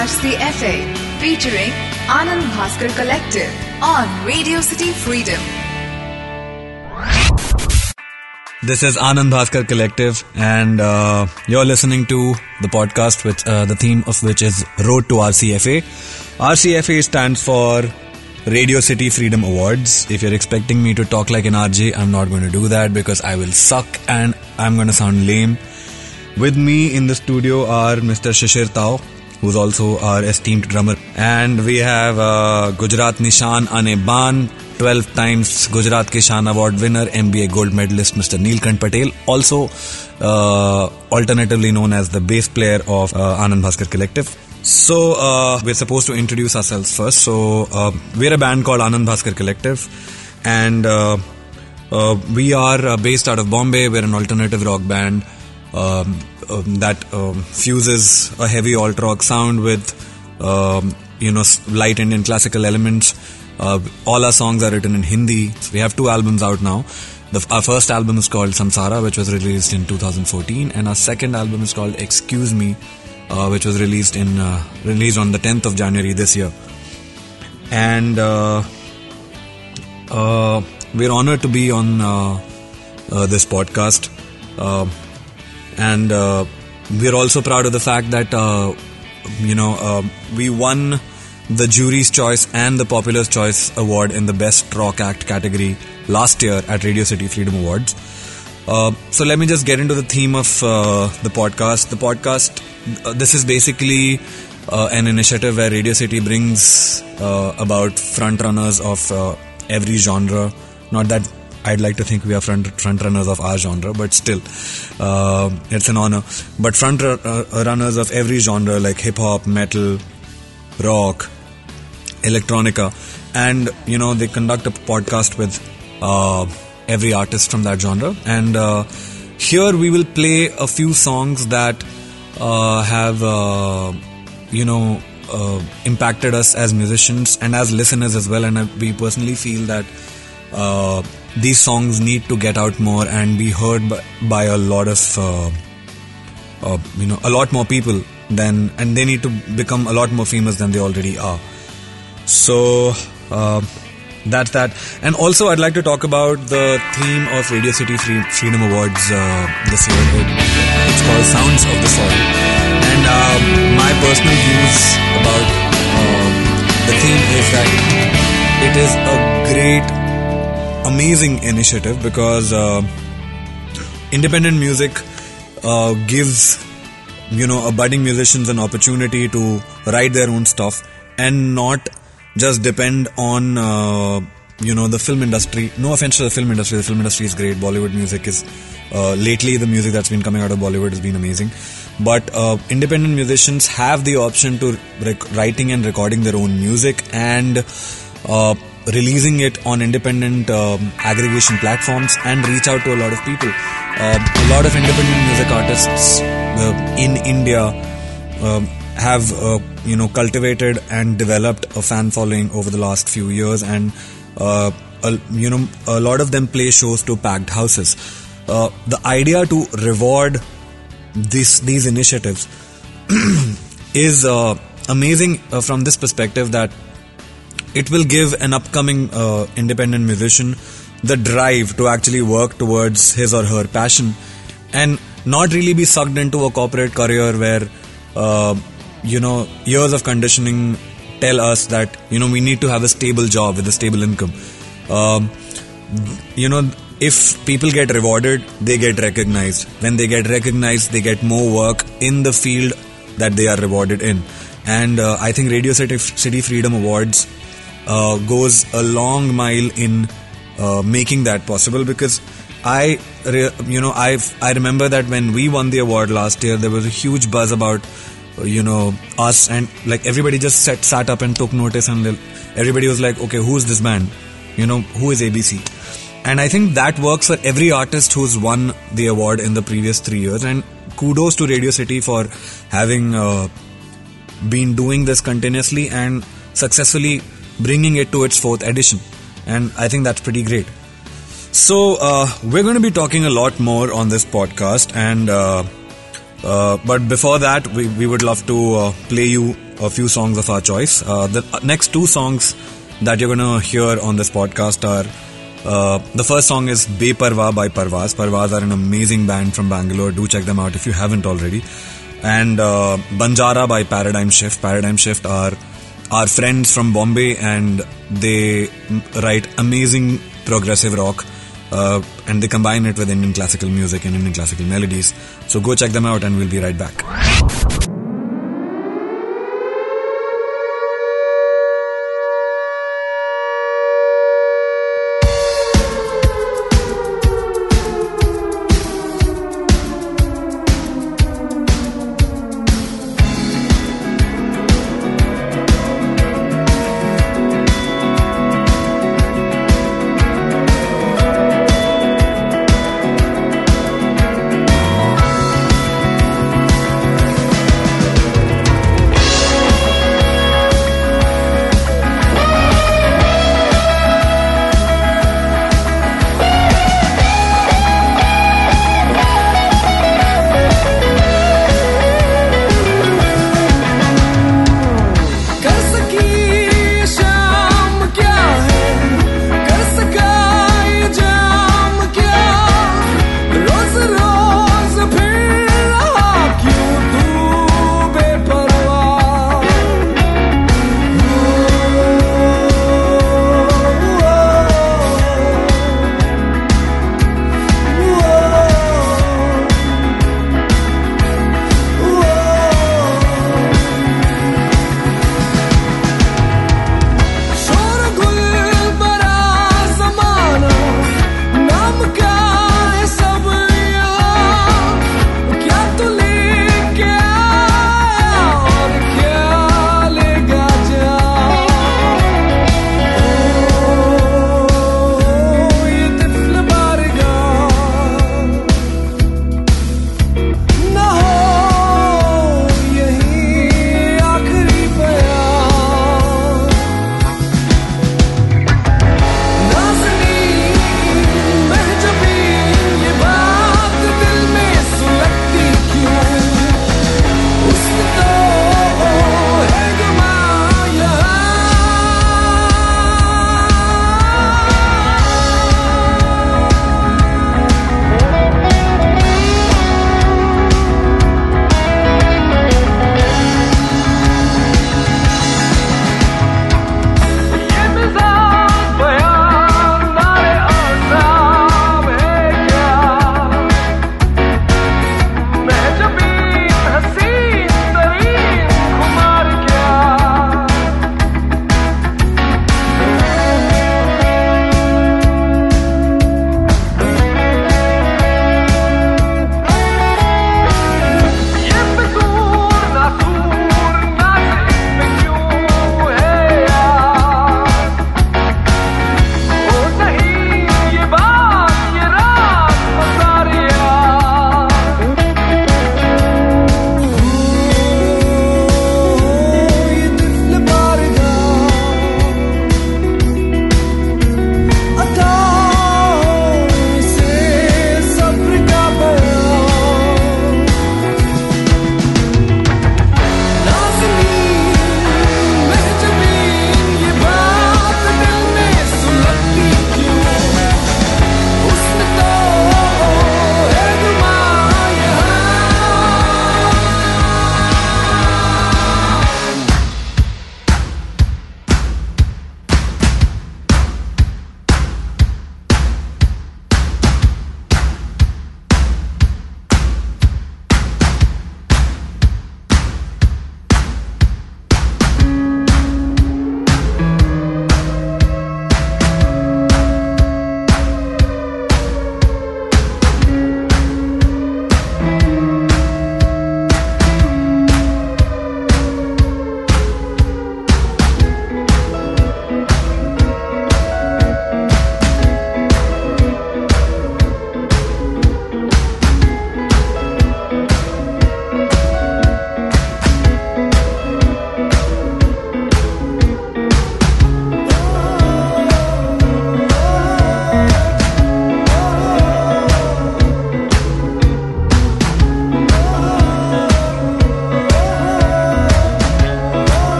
RCFA featuring Anand Bhaskar Collective on Radio City Freedom. This is Anand Bhaskar Collective, and uh, you're listening to the podcast, which uh, the theme of which is Road to RCFA. RCFA stands for Radio City Freedom Awards. If you're expecting me to talk like an RJ, I'm not going to do that because I will suck and I'm going to sound lame. With me in the studio are Mr. Shishir Tao, who's also our esteemed drummer, and we have uh, Gujarat Nishan Aneban, 12 times Gujarat Kishan Award winner, MBA gold medalist Mr. Neelkant Patel, also uh, alternatively known as the bass player of uh, Anand Bhaskar Collective. So, uh, we're supposed to introduce ourselves first. So, uh, we're a band called Anand Bhaskar Collective, and uh, uh, we are based out of Bombay. We're an alternative rock band um, that um, fuses a heavy alt rock sound with, um, you know, light Indian classical elements. Uh, all our songs are written in Hindi. So we have two albums out now. The, our first album is called Samsara, which was released in 2014, and our second album is called Excuse Me, uh, which was released in uh, released on the 10th of January this year. And uh, uh, we're honored to be on uh, uh, this podcast, uh, and uh, we're also proud of the fact that uh, you know uh, we won the jury's choice and the popular's choice award in the best rock act category last year at Radio City Freedom Awards. Uh, so let me just get into the theme of uh, the podcast. The podcast, this is basically an initiative where Radio City brings about front runners of every genre. Not that I'd like to think we are front front runners of our genre, but still, uh, it's an honor. But front ru- uh, runners of every genre like hip hop, metal, rock, electronica, and you know they conduct a podcast with uh, every artist from that genre. And uh, here we will play a few songs that uh, have uh, you know uh, impacted us as musicians and as listeners as well. And uh, we personally feel that. Uh, these songs need to get out more and be heard by, by a lot of uh, uh, you know a lot more people than and they need to become a lot more famous than they already are. So uh, that's that. And also i'd like to talk about the theme of radio city Free- freedom awards uh, this year. It, it's called sounds of the soil and uh, my personal views about uh, the theme is that it is a great amazing initiative because uh, independent music uh, gives you know a budding musicians an opportunity to write their own stuff and not just depend on uh, you know the film industry. No offense to the film industry. The film industry is great. Bollywood music is uh, lately the music that's been coming out of bollywood has been amazing. But uh, independent musicians have the option to rec- writing and recording their own music and uh, releasing it on independent um, aggregation platforms and reach out to a lot of people. Uh, a lot of independent music artists uh, in India um, have uh, you know cultivated and developed a fan following over the last few years, and uh, a, you know a lot of them play shows to packed houses. Uh, the idea to reward this these initiatives is uh, amazing from this perspective that it will give an upcoming uh, independent musician the drive to actually work towards his or her passion and not really be sucked into a corporate career where uh, you know years of conditioning tell us that you know we need to have a stable job with a stable income. Um, you know if people get rewarded they get recognized. When they get recognized they get more work in the field that they are rewarded in. And uh, i think radio city, city freedom awards uh, goes a long mile in uh, making that possible because I, you know, I I remember that when we won the award last year, there was a huge buzz about, uh, you know, us and like everybody just sat sat up and took notice and everybody was like, okay, who's this band? You know, who is ABC? And I think that works for every artist who's won the award in the previous three years. And kudos to Radio City for having uh, been doing this continuously and successfully bringing it to its fourth edition. And I think that's pretty great. So, uh, we're going to be talking a lot more on this podcast. And, uh, uh, but before that, we, we would love to uh, play you a few songs of our choice. Uh, the next two songs that you're gonna hear on this podcast are uh, the first song is Beparwa by Parvaaz. Parvaaz are an amazing band from Bangalore. Do check them out if you haven't already. And uh, Banjara by Paradigm Shift. Paradigm Shift are our friends from Bombay and they write amazing progressive rock. Uh, and they combine it with Indian classical music and Indian classical melodies. So go check them out and we'll be right back.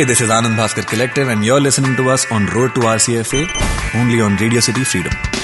Hey, this is Anand Bhaskar Collective, and you're listening to us on Road to RCFA, only on Radio City Freedom.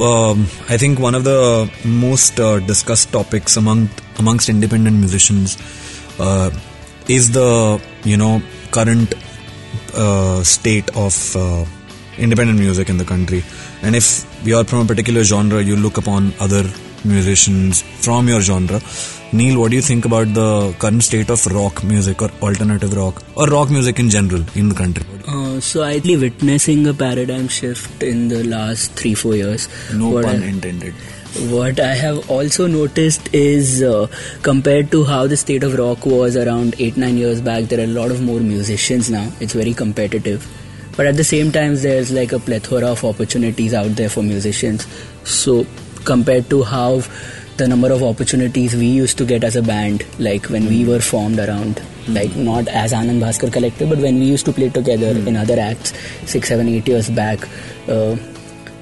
Um, I think one of the most uh, discussed topics among amongst independent musicians uh, is the you know current uh, state of uh, independent music in the country. And if you are from a particular genre, you look upon other musicians from your genre. Neil, what do you think about the current state of rock music or alternative rock or rock music in general in the country? Uh, so I think witnessing a paradigm shift in the last three four years. No What pun I- intended. What I have also noticed is uh, compared to how the state of rock was around 8 9 years back, there are a lot of more musicians now. It's very competitive. But at the same time, there's like a plethora of opportunities out there for musicians. So, compared to how the number of opportunities we used to get as a band, like when we were formed around, like not as Anand Bhaskar Collective, but when we used to play together in other acts six, seven, eight years back, uh,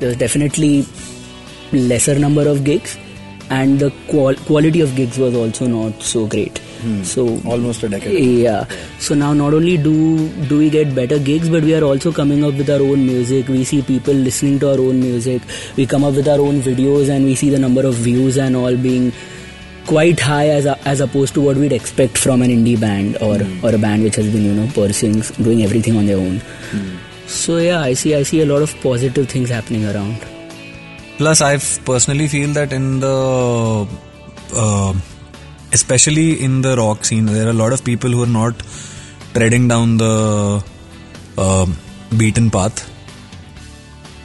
there's definitely lesser number of gigs and the qual- quality of gigs was also not so great Hmm. so Almost a decade. yeah. So now not only do do we get better gigs but we are also coming up with our own music. We see people listening to our own music. We come up with our own videos and we see the number of views and all being quite high as as opposed to what we'd expect from an indie band or hmm. or a band which has been you know pursuing doing everything on their own. Hmm. So yeah i see i see a lot of positive things happening around. Plus, I personally feel that in the, uh, especially in the rock scene, there are a lot of people who are not treading down the uh, beaten path.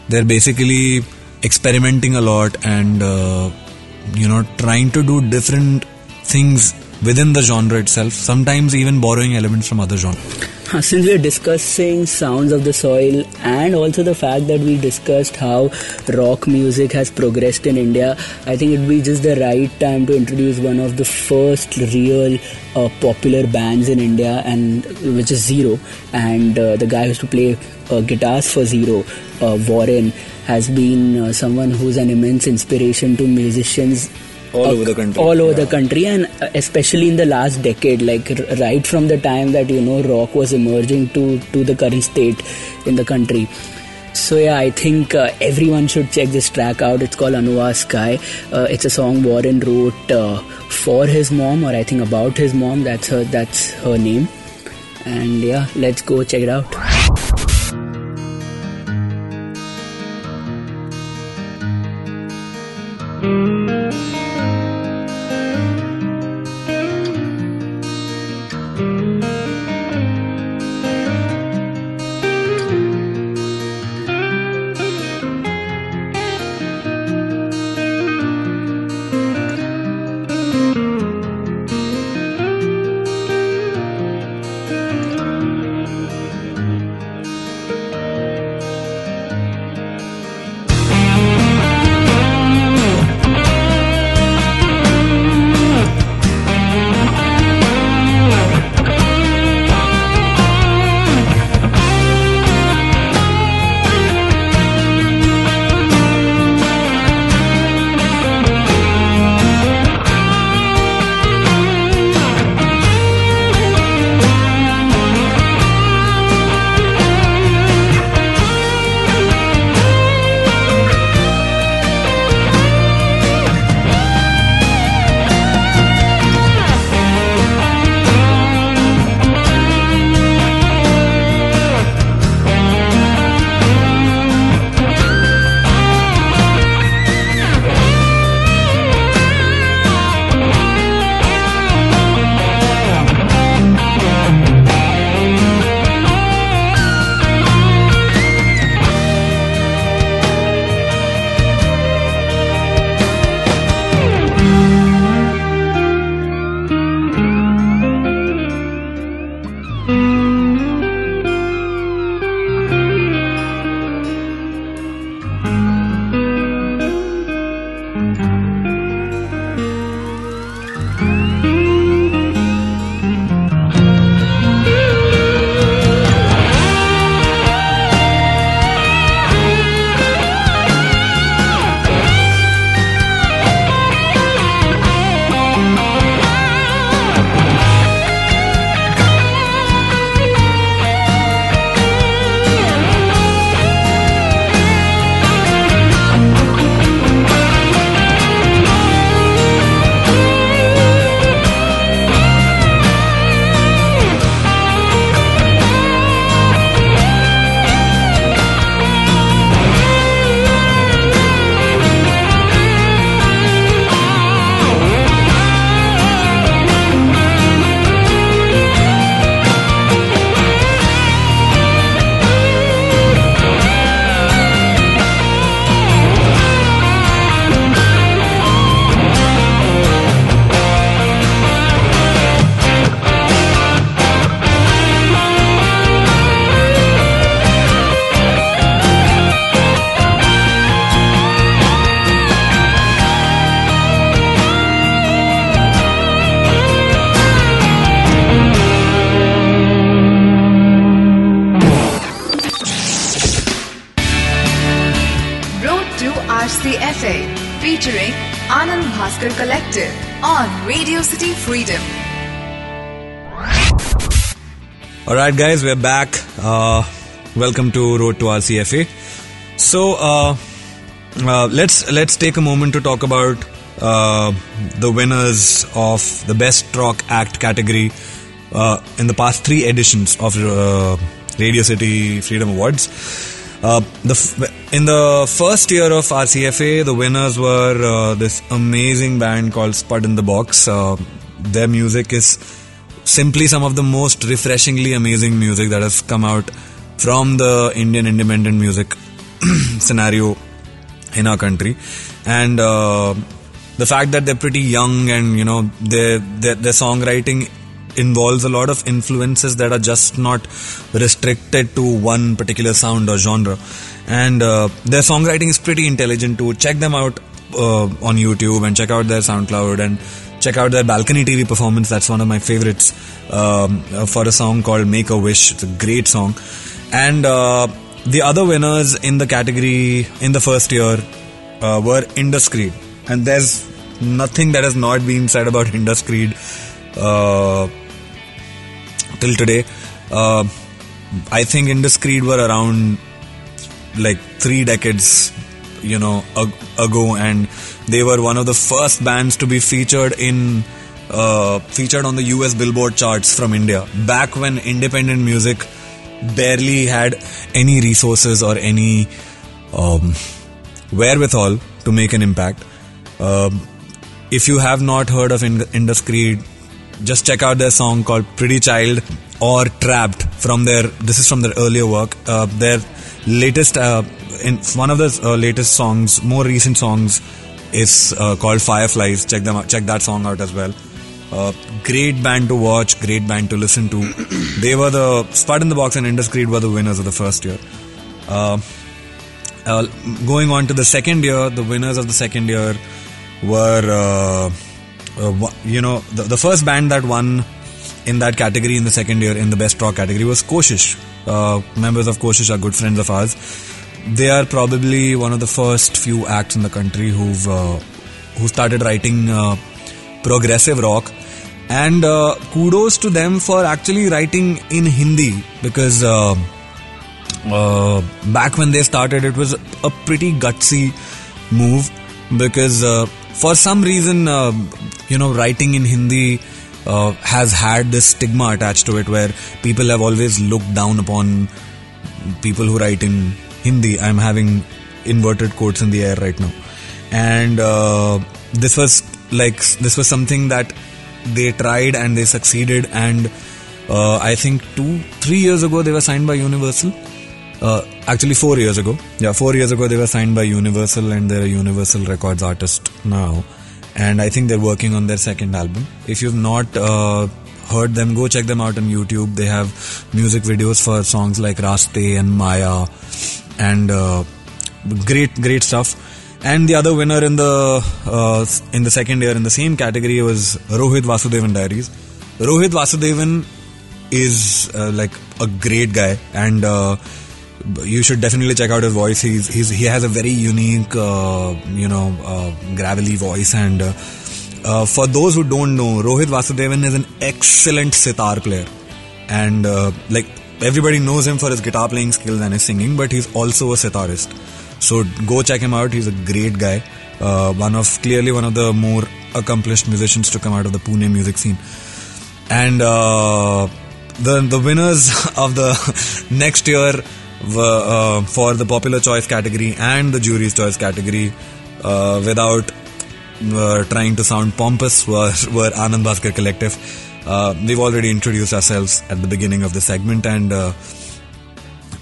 They're basically experimenting a lot and, uh, you know, trying to do different things within the genre itself. Sometimes even borrowing elements from other genres. Since we are discussing sounds of the soil and also the fact that we discussed how rock music has progressed in India, I think it'd be just the right time to introduce one of the first real uh, popular bands in India, and which is Zero. And uh, the guy who used to play uh, guitars for Zero, uh, Warren, has been uh, someone who's an immense inspiration to musicians All over the country. all over the country and uh, especially in the last decade like right from the time that you know rock was emerging to to the current state in the country. So yeah i think uh, everyone should check this track out. It's called anuva sky. Uh, it's a song warren wrote uh, for his mom or i think about his mom. That's her that's her name. And yeah let's go check it out right, guys, we're back. Uh, welcome to Road to RCFA. So uh, uh, let's let's take a moment to talk about uh, the winners of the Best Rock Act category uh, in the past three editions of uh, Radio City Freedom Awards. The f- in the first year of RCFA, the winners were this amazing band called Spud in the Box. Their music is simply some of the most refreshingly amazing music that has come out from the Indian independent music scenario in our country, and uh, the fact that they're pretty young and you know their their, their songwriting involves a lot of influences that are just not restricted to one particular sound or genre. And uh, their songwriting is pretty intelligent too. Check them out uh, on YouTube and check out their SoundCloud and check out their Balcony TV performance. That's one of my favorites um, uh, for a song called Make a Wish. It's a great song. And uh, the other winners in the category in the first year uh, were Indus Creed. And there's nothing that has not been said about Indus Creed uh, till today. Uh, I think Indus Creed were around like three decades, you know, ago, and they were one of the first bands to be featured in uh, featured on the US Billboard charts from India. Back when independent music barely had any resources or any um, wherewithal to make an impact. Um, if you have not heard of Ind- Indus Creed, just check out their song called Pretty Child or Trapped from their this is from their earlier work uh, their latest uh, in one of the uh, latest songs more recent songs is uh, called Fireflies check them out check that song out as well uh, great band to watch great band to listen to they were the Spud in the Box and Indus Creed were the winners of the first year uh, uh, going on to the second year the winners of the second year were uh, you know the, the first band that won in that category in the second year in the best rock category was Koshish. Uh, members of Koshish are good friends of ours. They are probably one of the first few acts in the country who've uh, who started writing uh, progressive rock. And uh, kudos to them for actually writing in Hindi because uh, uh, back when they started, it was a pretty gutsy move because uh, for some reason, you know, writing in Hindi has had this stigma attached to it where people have always looked down upon people who write in Hindi. I'm having inverted quotes in the air right now. And uh, this was like, this was something that they tried and they succeeded. And uh, I think two, three years ago, they were signed by Universal. Uh, actually, four years ago. Yeah, four years ago, they were signed by Universal and they're a Universal Records artist now. And I think they're working on their second album. If you've not uh, heard them, go check them out on YouTube. They have music videos for songs like Raste and Maya and uh, great, great stuff. And the other winner in the uh, in the second year in the same category was Rohit Vasudevan Diaries. Rohit Vasudevan is uh, like a great guy and uh, you should definitely check out his voice he's, he's he has a very unique uh, you know uh, gravelly voice and for those who don't know rohit vasudevan is an excellent sitar player and uh, like everybody knows him for his guitar playing skills and his singing but he's also a sitarist. So go check him out. He's a great guy. Uh, one of clearly one of the more accomplished musicians to come out of the pune music scene. And uh, the the winners of the next year were uh, for the popular choice category and the jury's choice category uh, without uh, trying to sound pompous were, were Anand Bhaskar Collective. Uh, we've already introduced ourselves at the beginning of the segment and uh,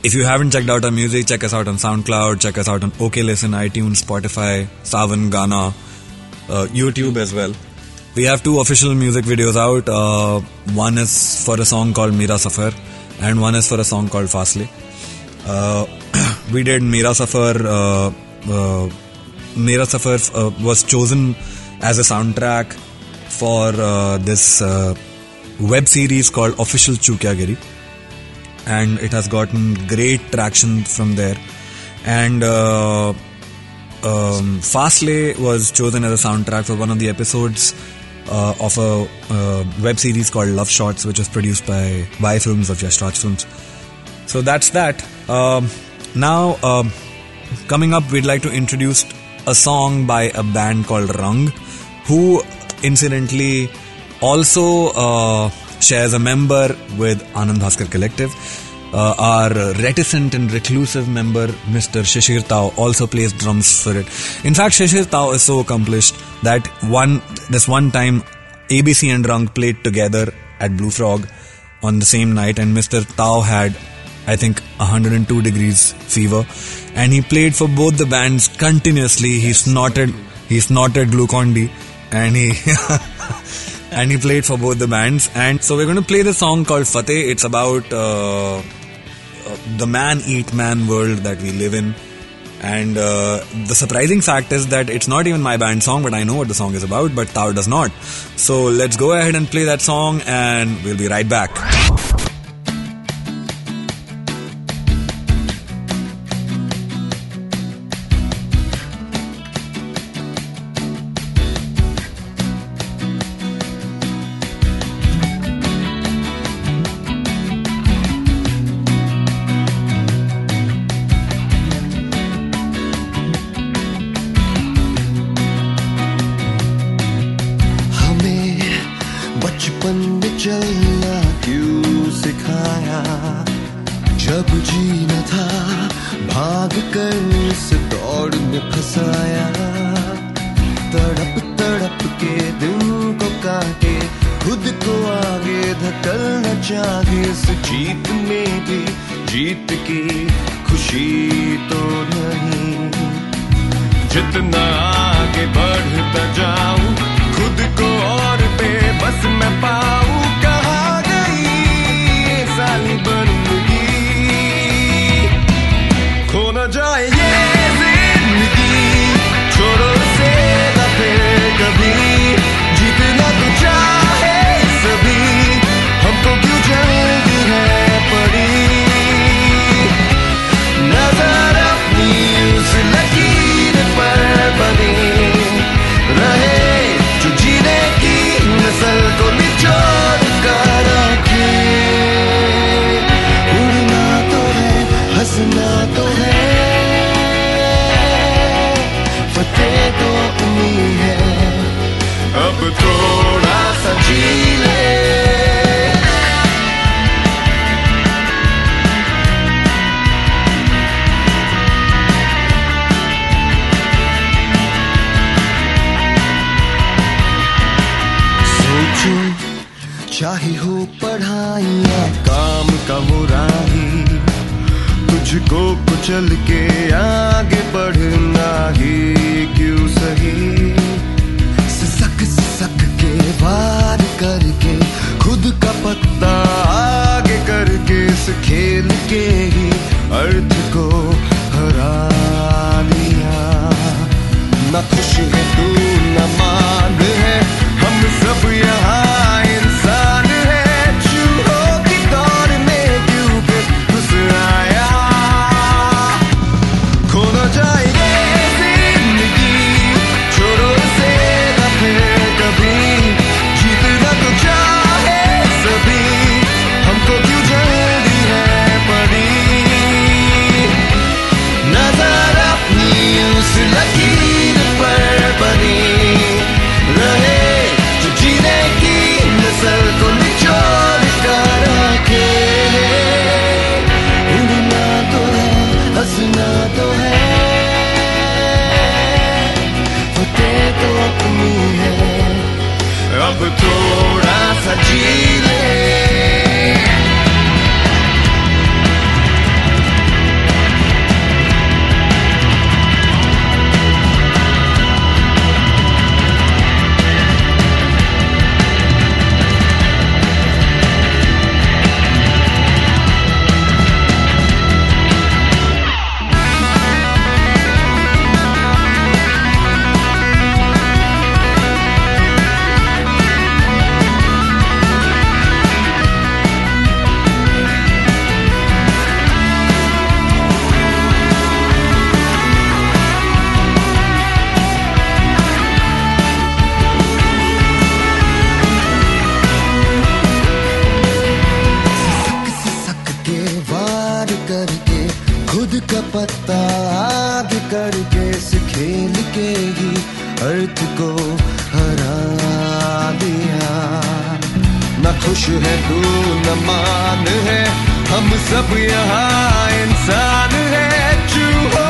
if you haven't checked out our music, check us out on SoundCloud, check us out on OK Listen, iTunes, Spotify, Saavn, Gaana, uh, YouTube as well. We have two official music videos out. Uh, one is for a song called Mira Safar, and one is for a song called Fasle. Uh, we did Mira Safar. Uh, Mira Safar uh, was chosen as a soundtrack for uh, this uh, web series called Official Chukyagiri, and it has gotten great traction from there. And uh, um, Fasle was chosen as a soundtrack for one of the episodes uh, of a uh, web series called Love Shots, which was produced by Y Films of Yash Films. So that's that. Um, now, um, coming up, we'd like to introduce a song by a band called Rang, who incidentally also uh, shares a member with Anand Bhaskar Collective. Uh, our reticent and reclusive member, Mr. Shishir Tao, also plays drums for it. In fact, Shishir Tao is so accomplished that one this one time ABC and Rang played together at Blue Frog on the same night, and Mr. Tao had I think 102 degrees fever, and he played for both the bands continuously. He snorted, he snorted Glucon-D, and he and he played for both the bands. And so we're going to play the song called Fateh. It's about uh, uh, the man eat man world that we live in. And uh, the surprising fact is that it's not even my band song, but I know what the song is about, but Tao does not. So let's go ahead and play that song, and we'll be right back. पत्ता आगे करके से खेल के ही अर्थ को हरा दिया। न खुश है, तू न मान है, हम सब यहाँ इंसान है, चूहों।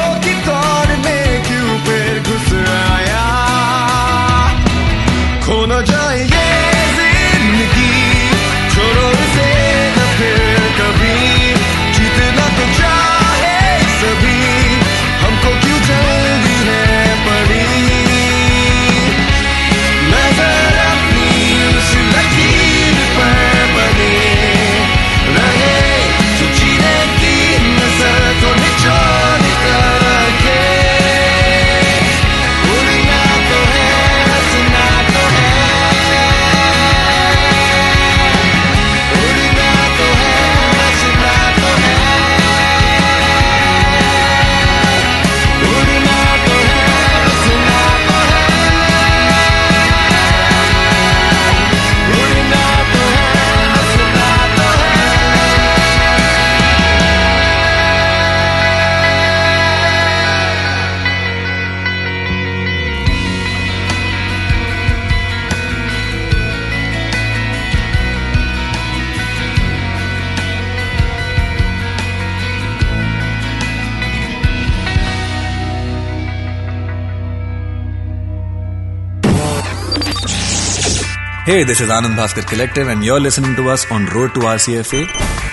Hey, this is Anand Bhaskar Collective, and you're listening to us on Road to RCFA,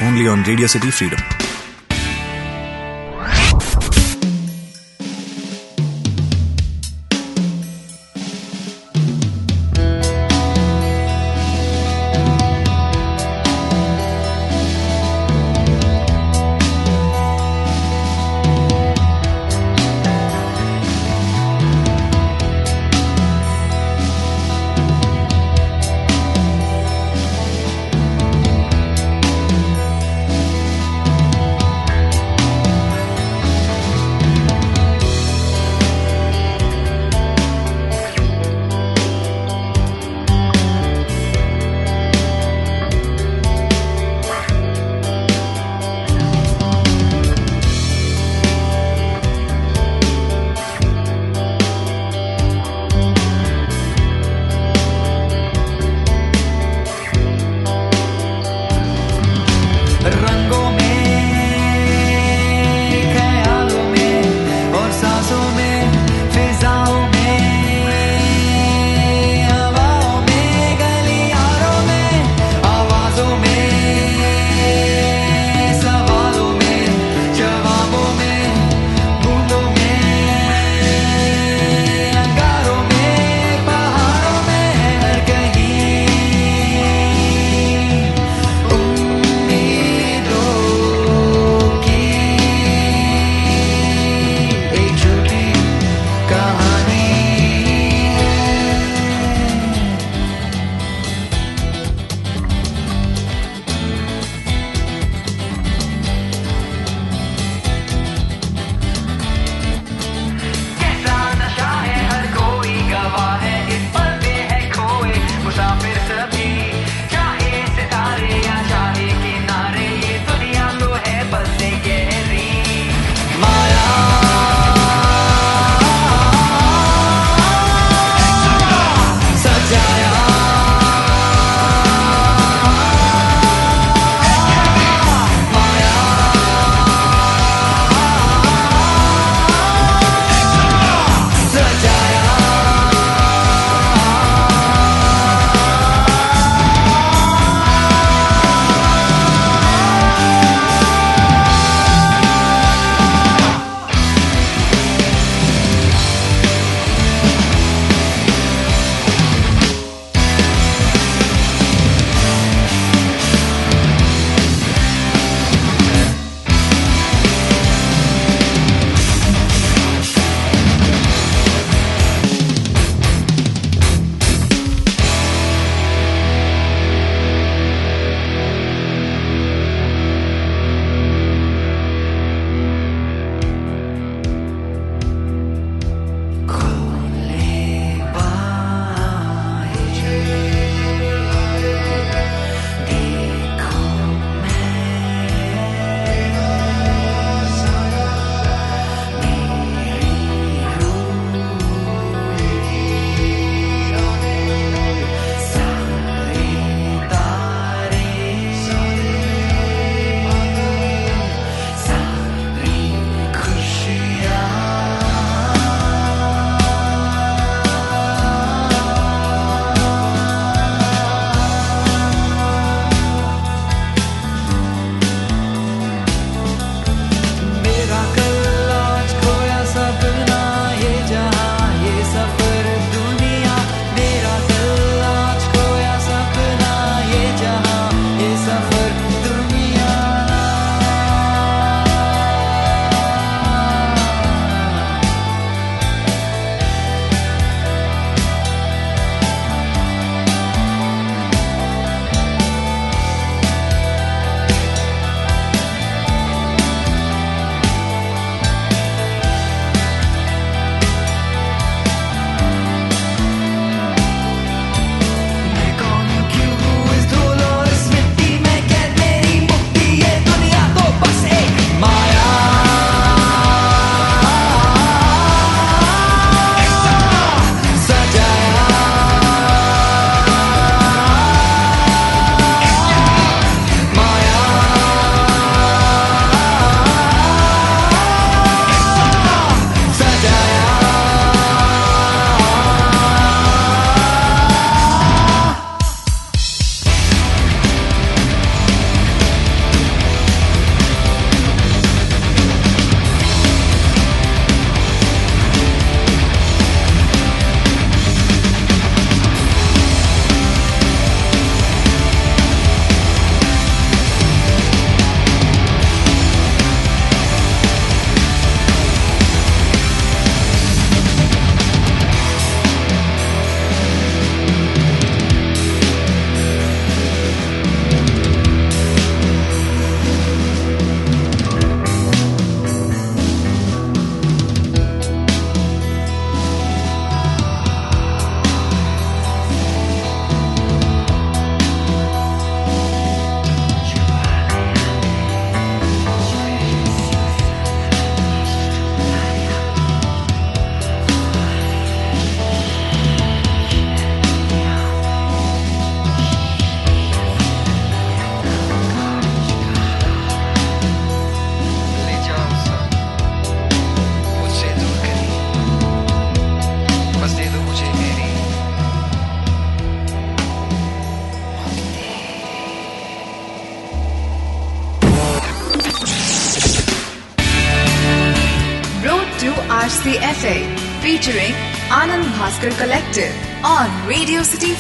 only on Radio City Freedom.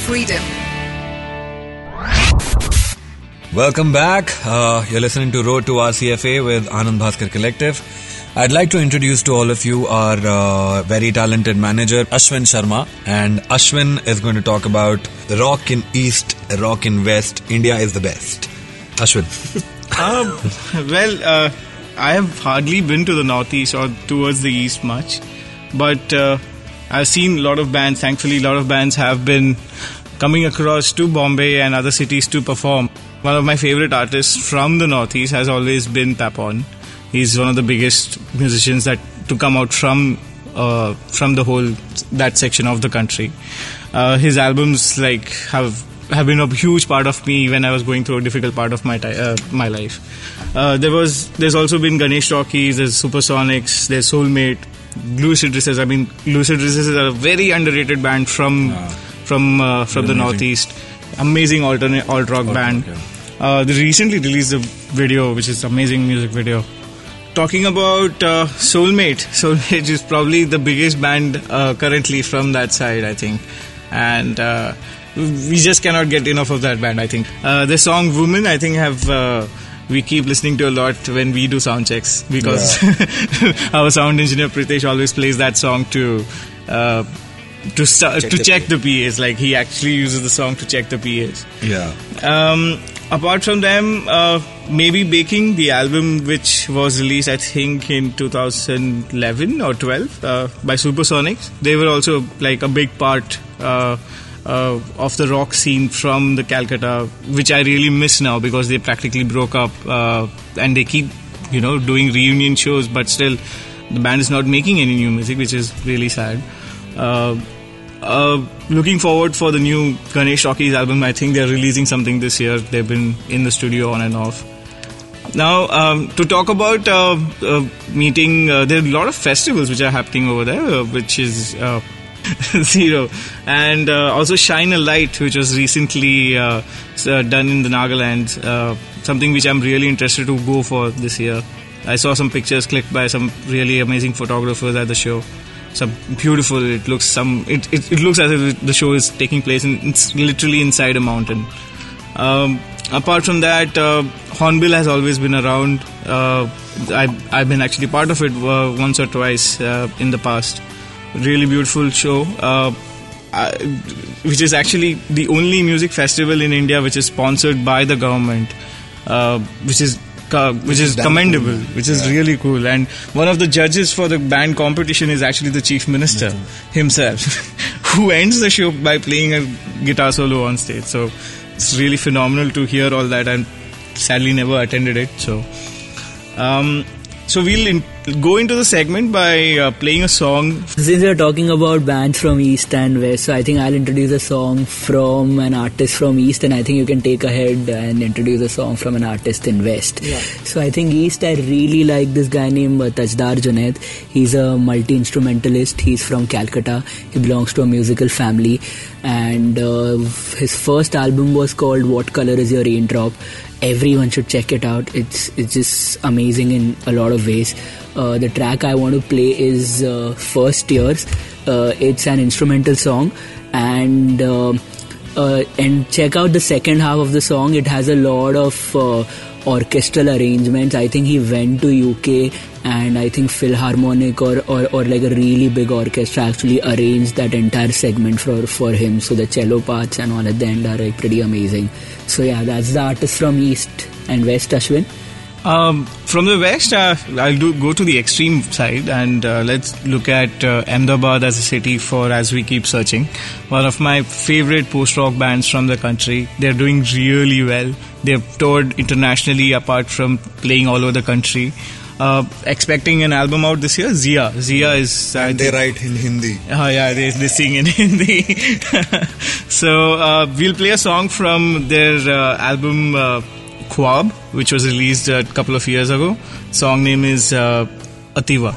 Freedom. Welcome back. Uh, you're listening to Road to RCFA with Anand Bhaskar Collective. I'd like to introduce to all of you our uh, very talented manager, Ashwin Sharma. And Ashwin is going to talk about the rock in East, rock in West. India is the best. Ashwin. Um, well, uh, I have hardly been to the northeast or towards the east much, but uh, I've seen a lot of bands. Thankfully, a lot of bands have been coming across to Bombay and other cities to perform. One of my favorite artists from the northeast has always been Papon. He's one of the biggest musicians that to come out from uh, from the whole that section of the country. Uh, his albums like have have been a huge part of me when I was going through a difficult part of my uh, my life. Uh, there was there's also been Ganesh Talkies, there's Supersonics, there's Soulmate, Lucid Recess. I mean, Lucid Recess is a very underrated band from from uh, from the Amazing. northeast. Amazing alternate alt rock band. yeah. Uh, they recently released a video, which is amazing music video. Talking about uh, Soulmate, Soulmate is probably the biggest band uh, currently from that side, I think, and uh, we just cannot get enough of that band. I think uh, the song "Woman" I think have uh, we keep listening to a lot when we do sound checks because our sound engineer Pritesh always plays that song to. Uh, to start, to the check the PAs, like he actually uses the song to check the PAs. Yeah. Um, apart from them, uh, maybe Baking, the album which was released, I think, in 2011 or 12 uh, by Supersonics. They were also like a big part uh, uh, of the rock scene from the Calcutta, which I really miss now because they practically broke up uh, and they keep, you know, doing reunion shows, but still the band is not making any new music, which is really sad. Uh, uh, looking forward for the new Ganesh Talkies album. I think they're releasing something this year. They've been in the studio on and off. Now, um, to talk about uh, uh, meeting, uh, there are a lot of festivals which are happening over there, uh, which is Ziro, and uh, also Shine a Light, which was recently uh, uh, done in the Nagaland. Uh, something which I'm really interested to go for this year. I saw some pictures clicked by some really amazing photographers at the show. Some beautiful. It looks some. It, it, it looks as if the show is taking place in it's literally inside a mountain. Um, apart from that, uh, Hornbill has always been around. Uh, I've, I've been actually part of it uh, once or twice uh, in the past. Really beautiful show, uh, I, which is actually the only music festival in India which is sponsored by the government, uh, which is co- which is damn commendable, cool. which is Yeah. really cool. And one of the judges for the band competition is actually the chief minister himself, who ends the show by playing a guitar solo on stage. So it's really phenomenal to hear all that. And sadly, never attended it. So, um, so we'll in- go into the segment by uh, playing a song. Since we're talking about bands from East and West, so I think I'll introduce a song from an artist from East, and I think you can take ahead and introduce a song from an artist in West. Yeah. So I think East, I really like this guy named uh, Tajdar Junaid. He's a multi instrumentalist. He's from Calcutta. He belongs to a musical family, and uh, his first album was called "What Color Is Your Raindrop." Everyone should check it out. It's it's just amazing in a lot of ways. Uh, the track I want to play is uh, First Tears. Uh, it's an instrumental song, and uh, uh, and check out the second half of the song. It has a lot of uh, orchestral arrangements. I think he went to UK and I think Philharmonic or, or, or like a really big orchestra actually arranged that entire segment for, for him. So the cello parts and all at the end are like pretty amazing. So yeah, that's the artist from East and West, Ashwin. Um, from the west, uh, I'll do, go to the extreme side and uh, let's look at uh, Ahmedabad as a city for As We Keep Searching. One of my favorite post rock bands from the country. They're doing really well. They've toured internationally apart from playing all over the country. Uh, expecting an album out this year. Zia. Zia is. I And they write in Hindi. Oh yeah, they, they sing in Hindi. so uh, we'll play a song from their uh, album uh, Khwab, which was released a couple of years ago. Song name is uh, Ativa.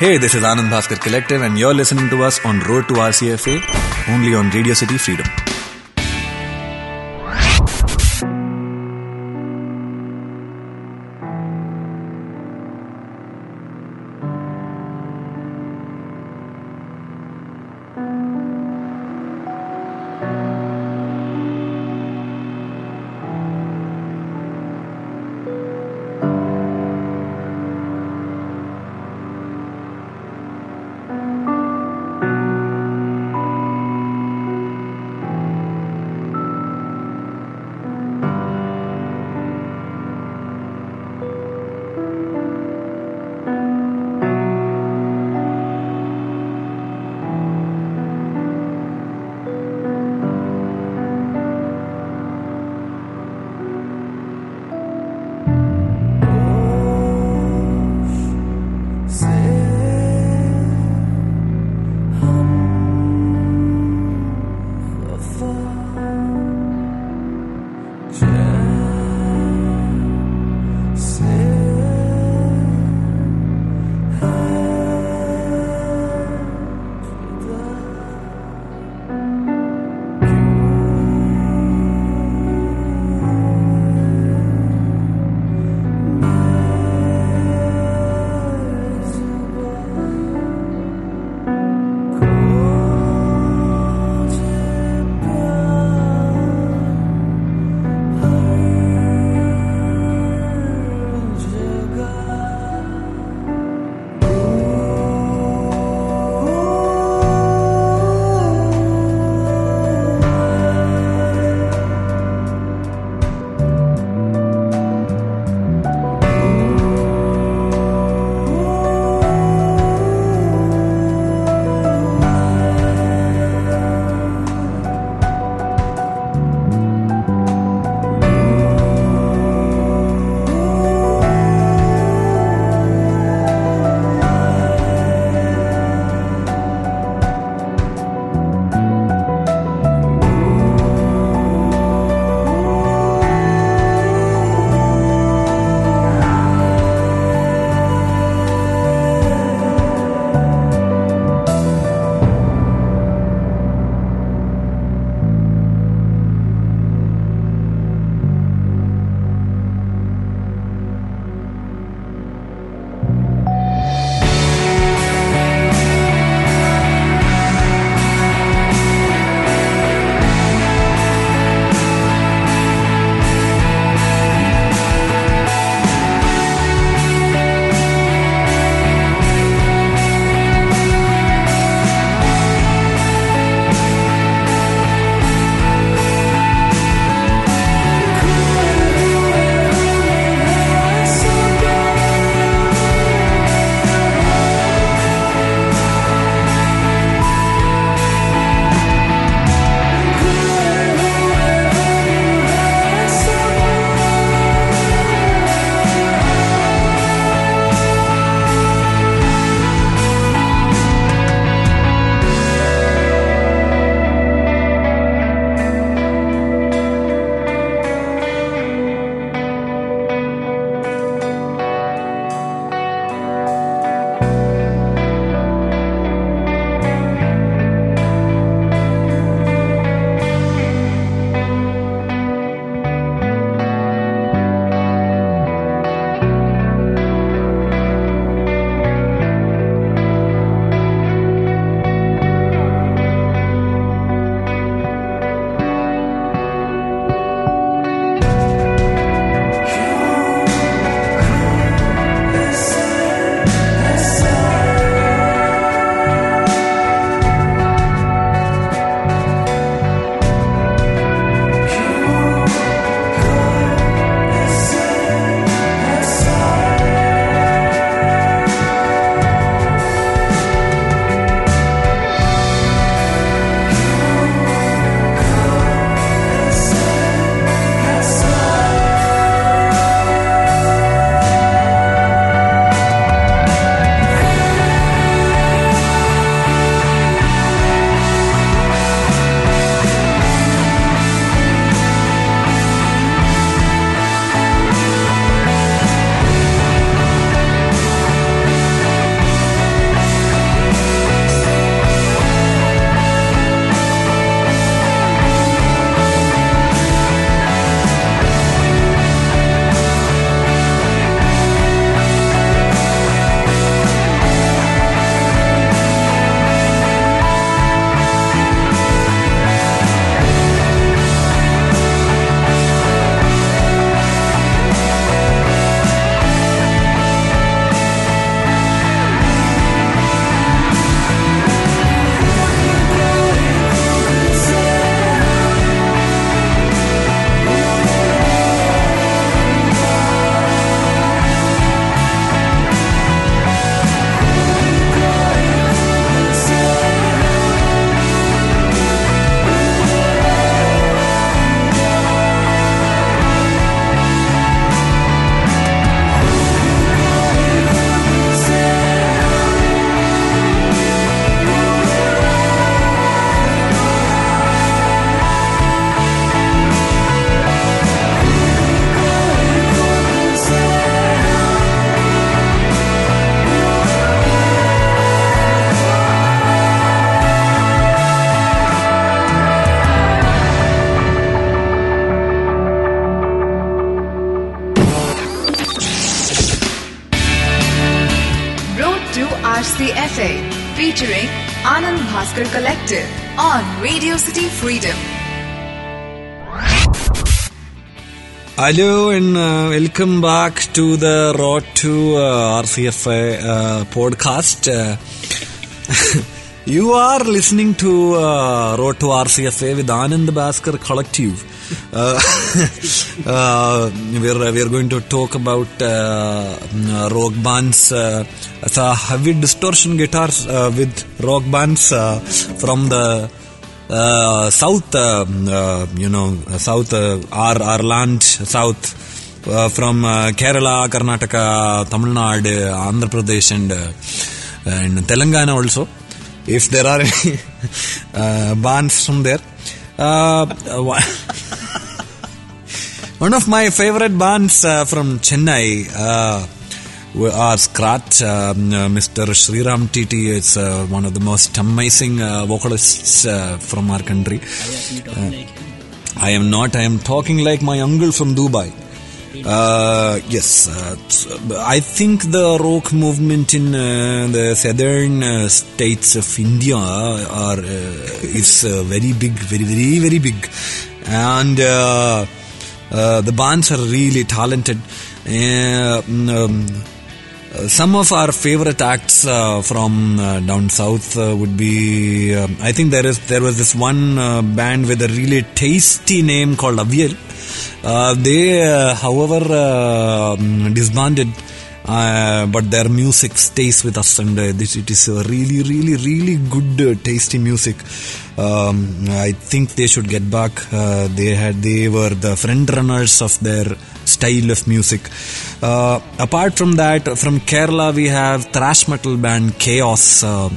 Hey, this is Anand Bhaskar Collective, and you're listening to us on Road to RCFA, only on Radio City Freedom. Radio City Freedom. Hello and uh, welcome back to the Road to uh, RCFI uh, podcast. Uh, you are listening to uh, Road to RCFA with Anand Bhaskar Collective. Uh, we're, we're going to talk about rock bands, uh, heavy distortion guitars with rock bands from the south, uh, uh, you know, uh, south, uh, our, our land, south, uh, from uh, Kerala, Karnataka, Tamil Nadu, Andhra Pradesh, and, uh, Telangana also. If there are any uh, bands from there. Uh, one of my favorite bands uh, from Chennai uh, are Scratch. Um, uh, Mr. Sriram TT is uh, one of the most amazing uh, vocalists uh, from our country. I am not. I am talking like my uncle from Dubai. Uh, yes, uh, I think the rock movement in uh, the southern uh, states of India are uh, is uh, very big, very, very, very big, and uh, uh, the bands are really talented. Uh, um, uh, some of our favorite acts uh, from uh, down south uh, would be um, I think there is there was this one uh, band with a really tasty name called Avial. Uh, they, uh, however, um, disbanded, but their music stays with us, and it is really, really, really good, tasty music. Um, I think they should get back. They had, they were the front runners of their style of music. Uh, apart from that, from Kerala, we have thrash metal band Chaos. Uh,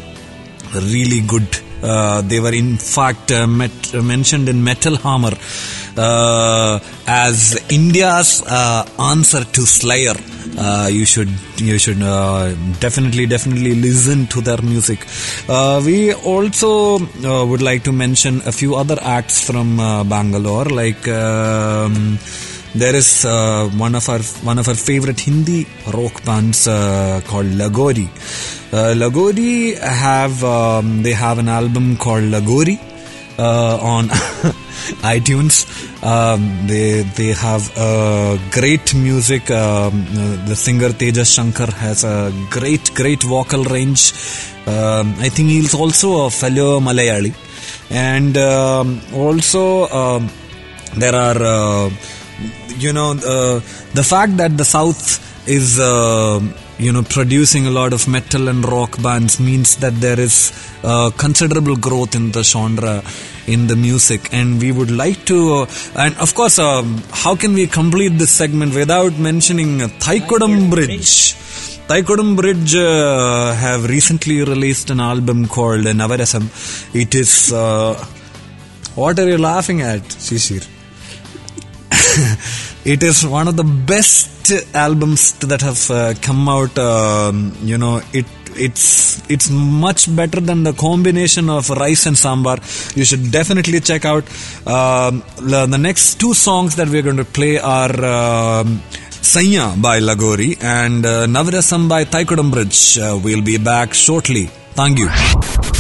really good. Uh, they were in fact uh, met, mentioned in Metal Hammer uh, as India's uh, answer to Slayer. Uh, you should you should uh, definitely definitely listen to their music. Uh, we also would like to mention a few other acts from Bangalore, like. Um, there is uh, one of our one of our favorite Hindi rock bands uh, called Lagori. Uh, Lagori have um, they have an album called Lagori uh, on iTunes. Um, they they have uh, great music. Um, uh, the singer Tejas Shankar has a great great vocal range. Um, I think he's also a fellow Malayali, and um, also um, there are. You know uh, the fact that the south is uh, you know producing a lot of metal and rock bands means that there is uh, considerable growth in the genre in the music. And we would like to uh, and of course um, how can we complete this segment without mentioning Thaikudam Bridge? Thaikudam Bridge uh, have recently released an album called Navarasam it is uh, what are you laughing at Shishir it is one of the best albums that have uh, come out. Um, you know, it it's it's much better than the combination of rice and sambar. You should definitely check out. Um, the the next two songs that we're going to play are. Um, Sanya by Lagori and uh, Navarasam by Thaikudam Bridge. Uh, we'll be back shortly. Thank you. Thank you.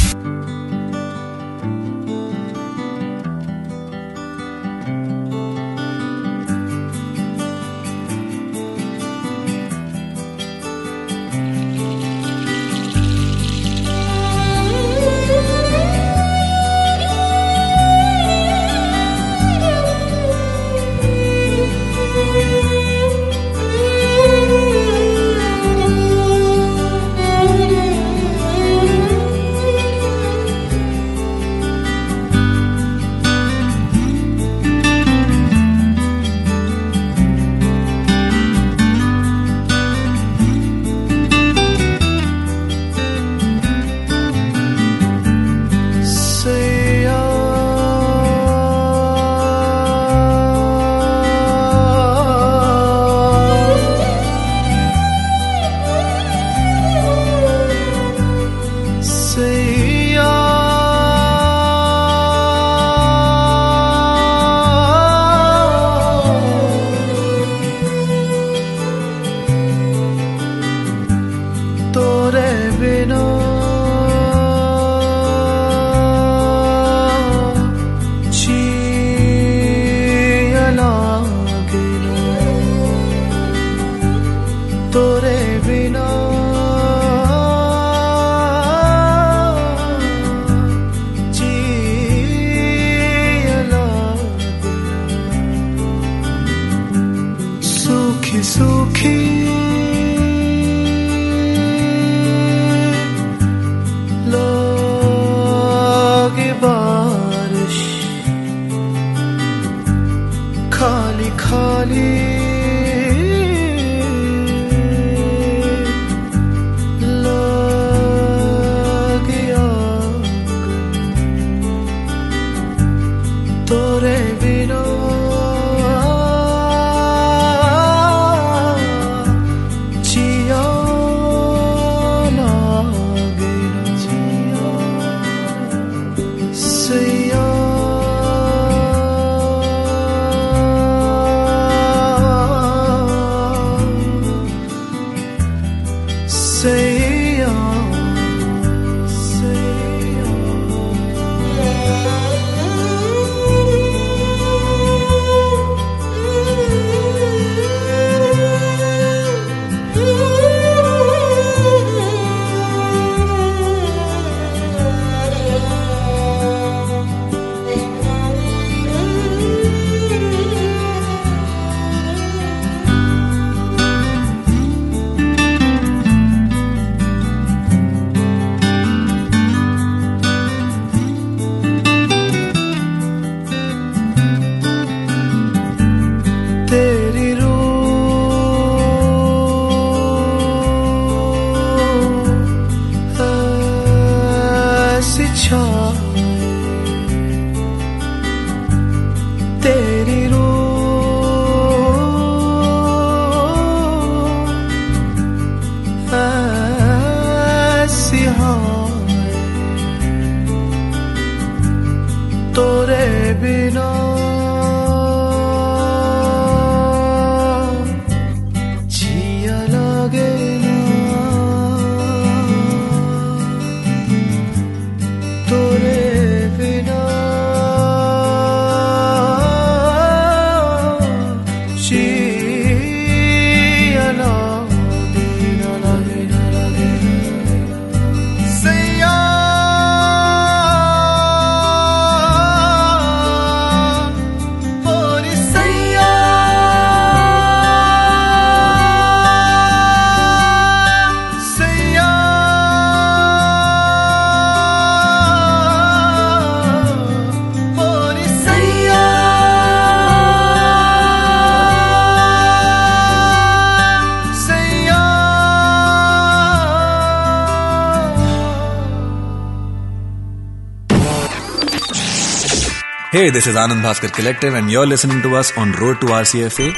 Hey, this is Anand Bhaskar Collective, and you're listening to us on Road to RCFA,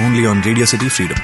only on Radio City Freedom.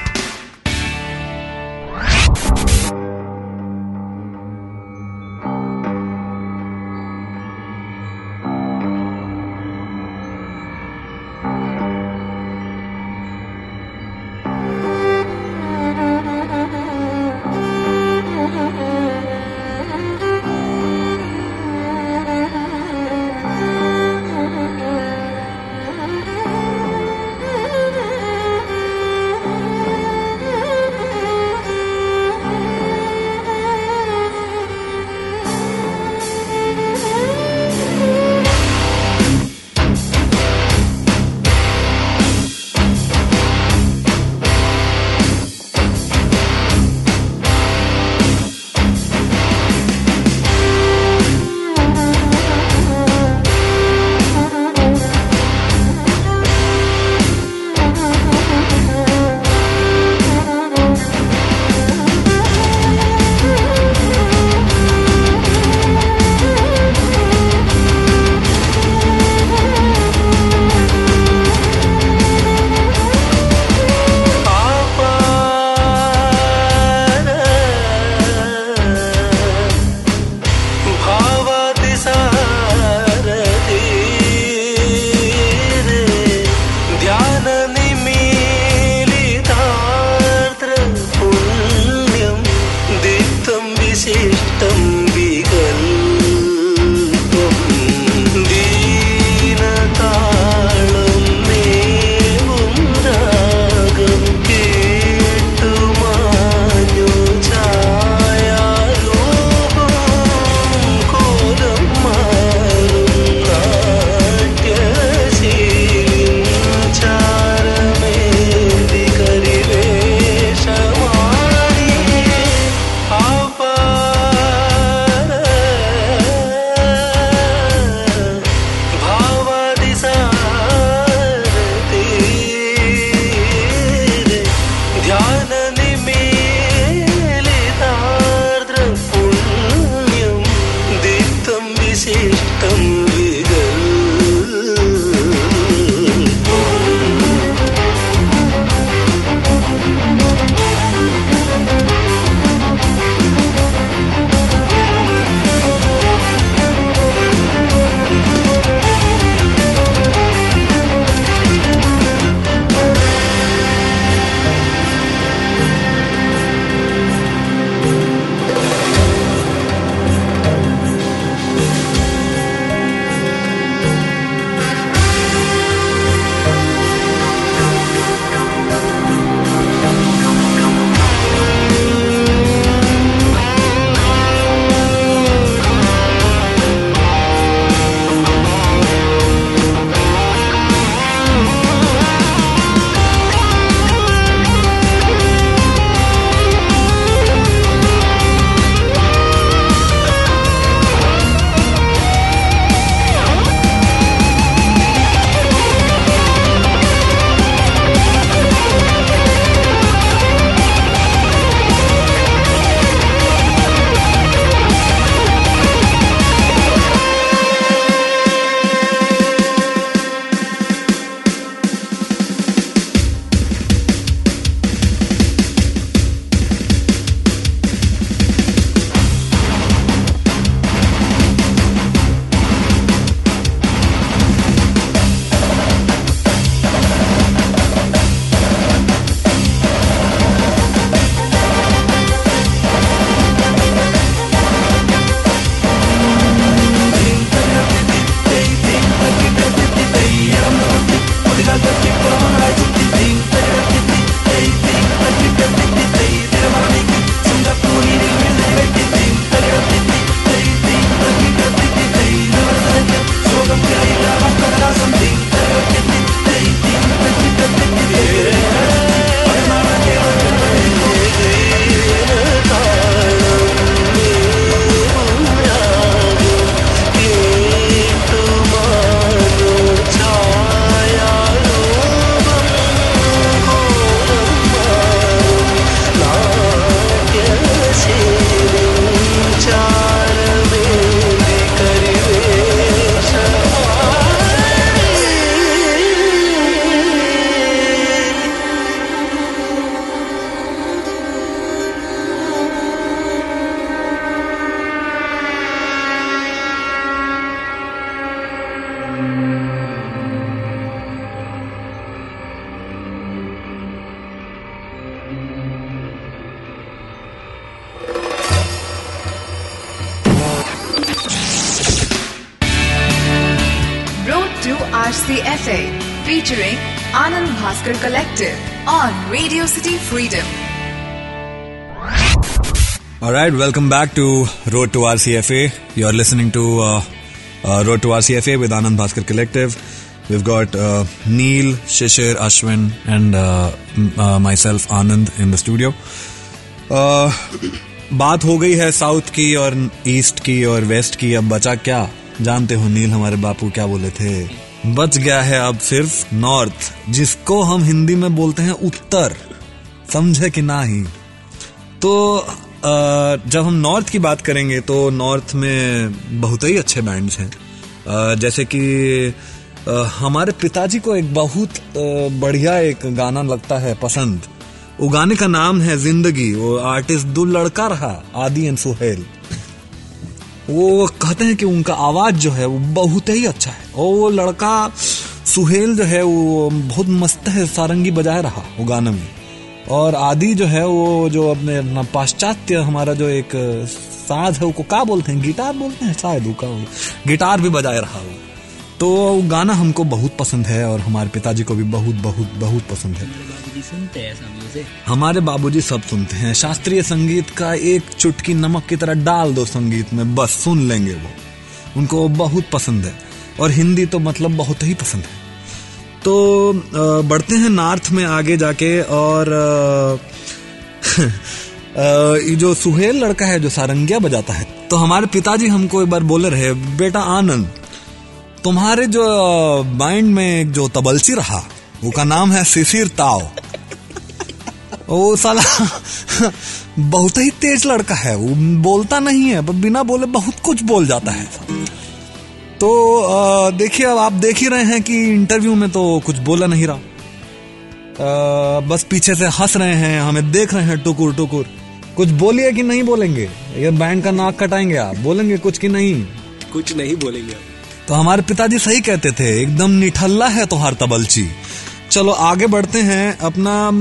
RCFA featuring Anand Bhaskar Collective on Radio City Freedom. All right, welcome back to Road to RCFA. You're listening to uh, uh, Road to RCFA with Anand Bhaskar Collective. We've got uh, Neil, Shishir, Ashwin, and uh, m- uh, myself, Anand, in the studio. Uh, बात हो गई है south की और east की और waste की अब बचा क्या जानते हो नील हमारे बापू क्या बोले थे बच गया है अब सिर्फ़ नॉर्थ, जिसको हम हिंदी में बोलते हैं उत्तर। समझे कि ना ही तो जब हम नॉर्थ की बात करेंगे तो नॉर्थ में बहुत ही अच्छे बैंड्स हैं। जैसे कि हमारे पिताजी को एक बहुत बढ़िया एक गाना लगता है, पसंद। वो गाने का नाम है ज़िंदगी, वो आर्टिस्ट दो लड़का रहा, आदि एंड सुहेल। वो कहते हैं कि उनका आवाज़ जो है वो बहुत ही अच्छा है। और वो लड़का सुहेल जो है, वो बहुत मस्त है, सारंगी बजाए रहा वो गाने में। और आदि जो है वो जो अपने पाश्चात्य हमारा जो एक साज है उसको क्या बोलते हैं? गिटार बोलते हैं शायद वो का गिटार भी बजाए रहा वो। तो गाना हमको बहुत पसंद है और हमारे पिताजी को भी बहुत बहुत बहुत पसंद है। बाबूजी सुनते हैं ऐसा म्यूज़िक। हमारे बाबूजी सब सुनते हैं। शास्त्रीय संगीत का एक चुटकी नमक की तरह डाल दो संगीत में, बस सुन लेंगे वो। उनको बहुत पसंद है। और हिंदी तो मतलब बहुत ही पसंद है। तो बढ़ते हैं नॉर्थ में आगे जाके और ये जो सुहेल लड़का है जो सारंगिया बजाता है तो हमारे पिताजी हमको एक बार बोले रहे बेटा आनंद, तुम्हारे जो माइंड में जो तबलची रहा वो का नाम है शिशिर ताव वो साला बहुत ही तेज लड़का है वो बोलता नहीं है पर बिना बोले बहुत कुछ बोल जाता है। तो देखिए अब आप देख ही रहे हैं कि इंटरव्यू में तो कुछ बोला नहीं रहा। अ, बस पीछे से हंस रहे हैं हमें देख रहे हैं टुकुर टुकुर। कुछ बोलिए कि नहीं बोलेंगे? ये बैंड का नाक कटाएँगे आप बोलेंगे कुछ कि नहीं? कुछ नहीं बोलेंगे तो हमारे पिताजी सही कहते थे एकदम निठल्ला है तोहार तबलची। चलो आगे बढ़ते हैं। अपना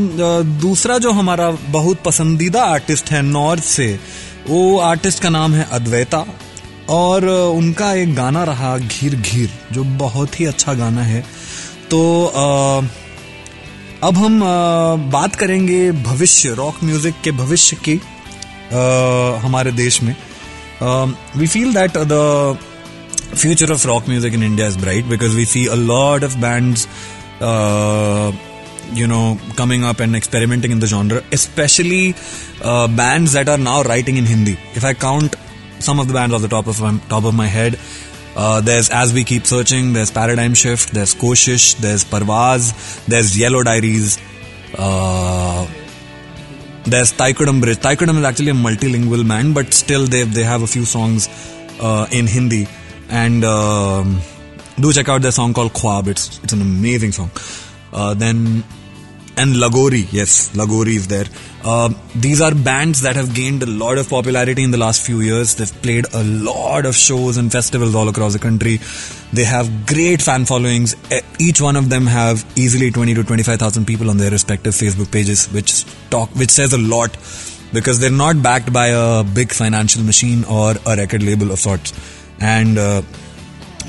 दूसरा जो हमारा बहुत पसंदीदा आर्टिस्ट है नॉर्थ से वो आर्टिस्ट का नाम है अद्वैता। और उनका एक गाना रहा घीर घीर जो बहुत ही अच्छा गाना है। तो अ, अब हम अ, बात करेंगे भविष्य रॉक म्यूज़िक के भविष्य की अ, हमारे देश में। We feel that the future of rock music in India is bright because we see a lot of bands, uh, you know, coming up and experimenting in the genre, especially uh, bands that are now writing in Hindi. If I count some of the bands off the top of my, top of my head, uh, there's As We Keep Searching, there's Paradigm Shift, there's Koshish, there's Parvaaz, there's Yellow Diaries, uh, there's Thaikudam Bridge. Thaikudam is actually a multilingual man, but still they they have a few songs uh, in Hindi, and um, do check out their song called Khwab. It's it's an amazing song. Uh, then and Lagori, yes, Lagori is there. Uh, these are bands that have gained a lot of popularity in the last few years. They've played a lot of shows and festivals all across the country. They have great fan followings. Each one of them have easily 20 to 25,000 people on their respective Facebook pages, which talk, which says a lot because they're not backed by a big financial machine or a record label of sorts. And uh,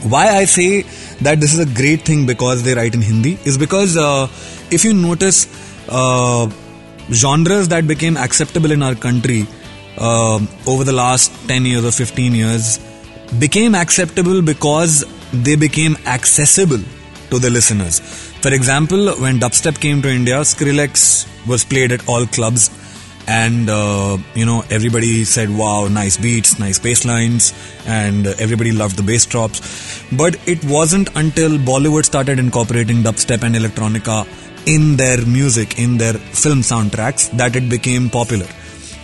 why I say that this is a great thing because they write in Hindi is because uh, if you notice uh, genres that became acceptable in our country uh, over the last 10 years or 15 years became acceptable because they became accessible to the listeners. For example, when dubstep came to India, Skrillex was played at all clubs and uh, you know everybody said wow nice beats nice bass lines and everybody loved the bass drops. But it wasn't until bollywood started incorporating dubstep and electronica in their music in their film soundtracks that it became popular.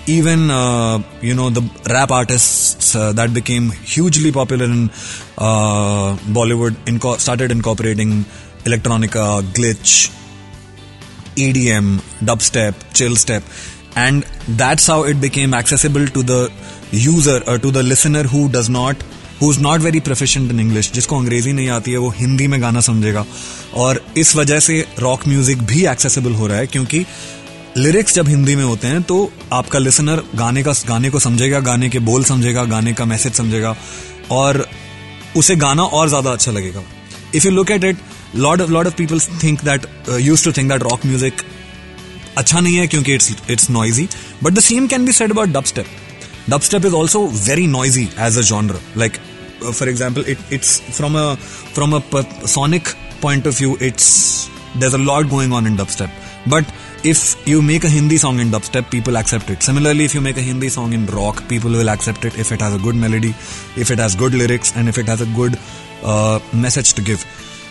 Even uh, you know the rap artists uh, that became hugely popular in uh, bollywood inco- started incorporating electronica glitch EDM, dubstep, chill step, and that's how it became accessible to the user or to the listener who does not who's not very proficient in English जिसको अंग्रेज़ी नहीं आती है वो हिंदी में गाना समझेगा और इस वजह से रॉक म्यूज़िक भी एक्सेसिबल हो रहा है क्योंकि लिरिक्स जब हिंदी में होते हैं तो आपका लिसनर गाने का गाने को समझेगा गाने के बोल समझेगा गाने का मैसेज समझेगा और उसे गाना और ज़्यादा अच्छा लगेगा you look at it, lot of lot of people think that uh, used to think that rock music अच्छा नहीं है क्योंकि it's it's noisy. But the same can be said about dubstep. Dubstep is also very noisy as a genre. Like, uh, for example, it, it's from a from a p- sonic point of view, it's there's a lot going on in dubstep. But if you make a Hindi song in dubstep, people accept it. Similarly, if you make a Hindi song in rock, people will accept it if it has a good melody, if it has good lyrics, and if it has a good uh, message to give.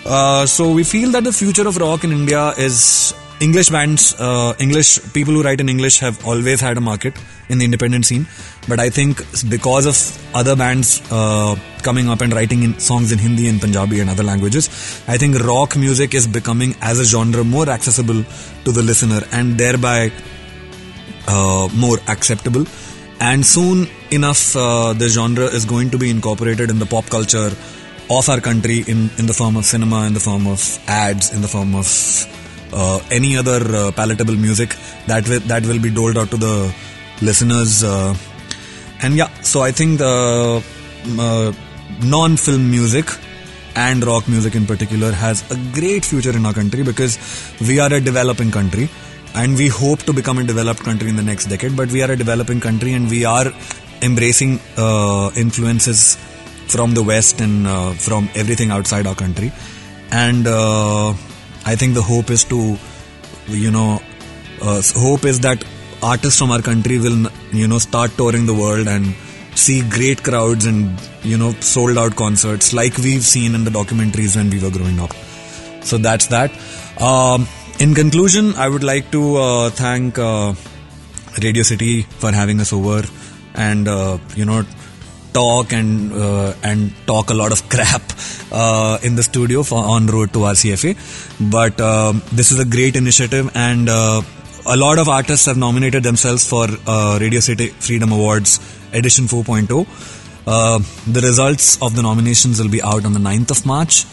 Uh, so we feel that the future of rock in India is English bands, uh, English people who write in English have always had a market in the independent scene. But I think because of other bands uh, coming up and writing in songs in Hindi and Punjabi and other languages, I think rock music is becoming as a genre more accessible to the listener and thereby uh, more acceptable. And soon enough, uh, the genre is going to be incorporated in the pop culture of our country in, in the form of cinema, in the form of ads, in the form of uh, any other uh, palatable music that will, that will be doled out to the listeners. Uh, and yeah, so I think the uh, non-film music and rock music in particular has a great future in our country because we are a developing country and we hope to become a developed country in the next decade but we are a developing country and we are embracing uh, influences from the west and uh, from everything outside our country and i think the hope is to you know uh, hope is that artists from our country will you know start touring the world and see great crowds and you know sold out concerts like we've seen in the documentaries when we were growing up. So that's that. Um, in conclusion i would like to uh, thank uh, radio city for having us over and uh, you know talk and uh, and talk a lot of crap uh, in the studio for on road to RCFA. But um, this is a great initiative, and uh, a lot of artists have nominated themselves for uh, Radio City Freedom Awards Edition 4.0. Uh, the results of the nominations will be out on the 9th of March.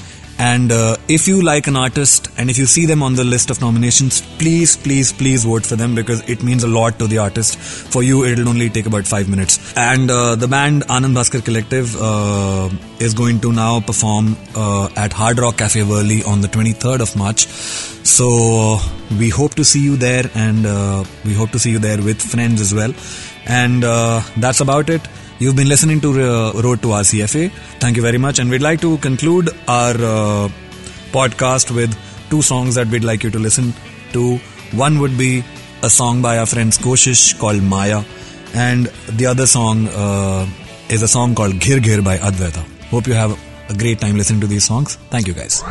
And uh, if you like an artist and if you see them on the list of nominations, please, please, please vote for them because it means a lot to the artist. For you, it'll only take about five minutes. And uh, the band Anand Bhaskar Collective uh, is going to now perform uh, at Hard Rock Cafe Worli on the 23rd of March. So we hope to see you there and uh, we hope to see you there with friends as well. And uh, that's about it. You've been listening to uh, Road to RCFA. Thank you very much. And we'd like to conclude our uh, podcast with two songs that we'd like you to listen to. One would be a song by our friends Koshish called Maya, and the other song uh, is a song called Ghir Ghir by Advaita. Hope you have a great time listening to these songs. Thank you guys.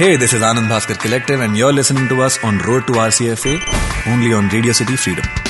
Hey, this is Anand Bhaskar Collective, and you're listening to us on Road to RCFA, only on Radio City Freedom.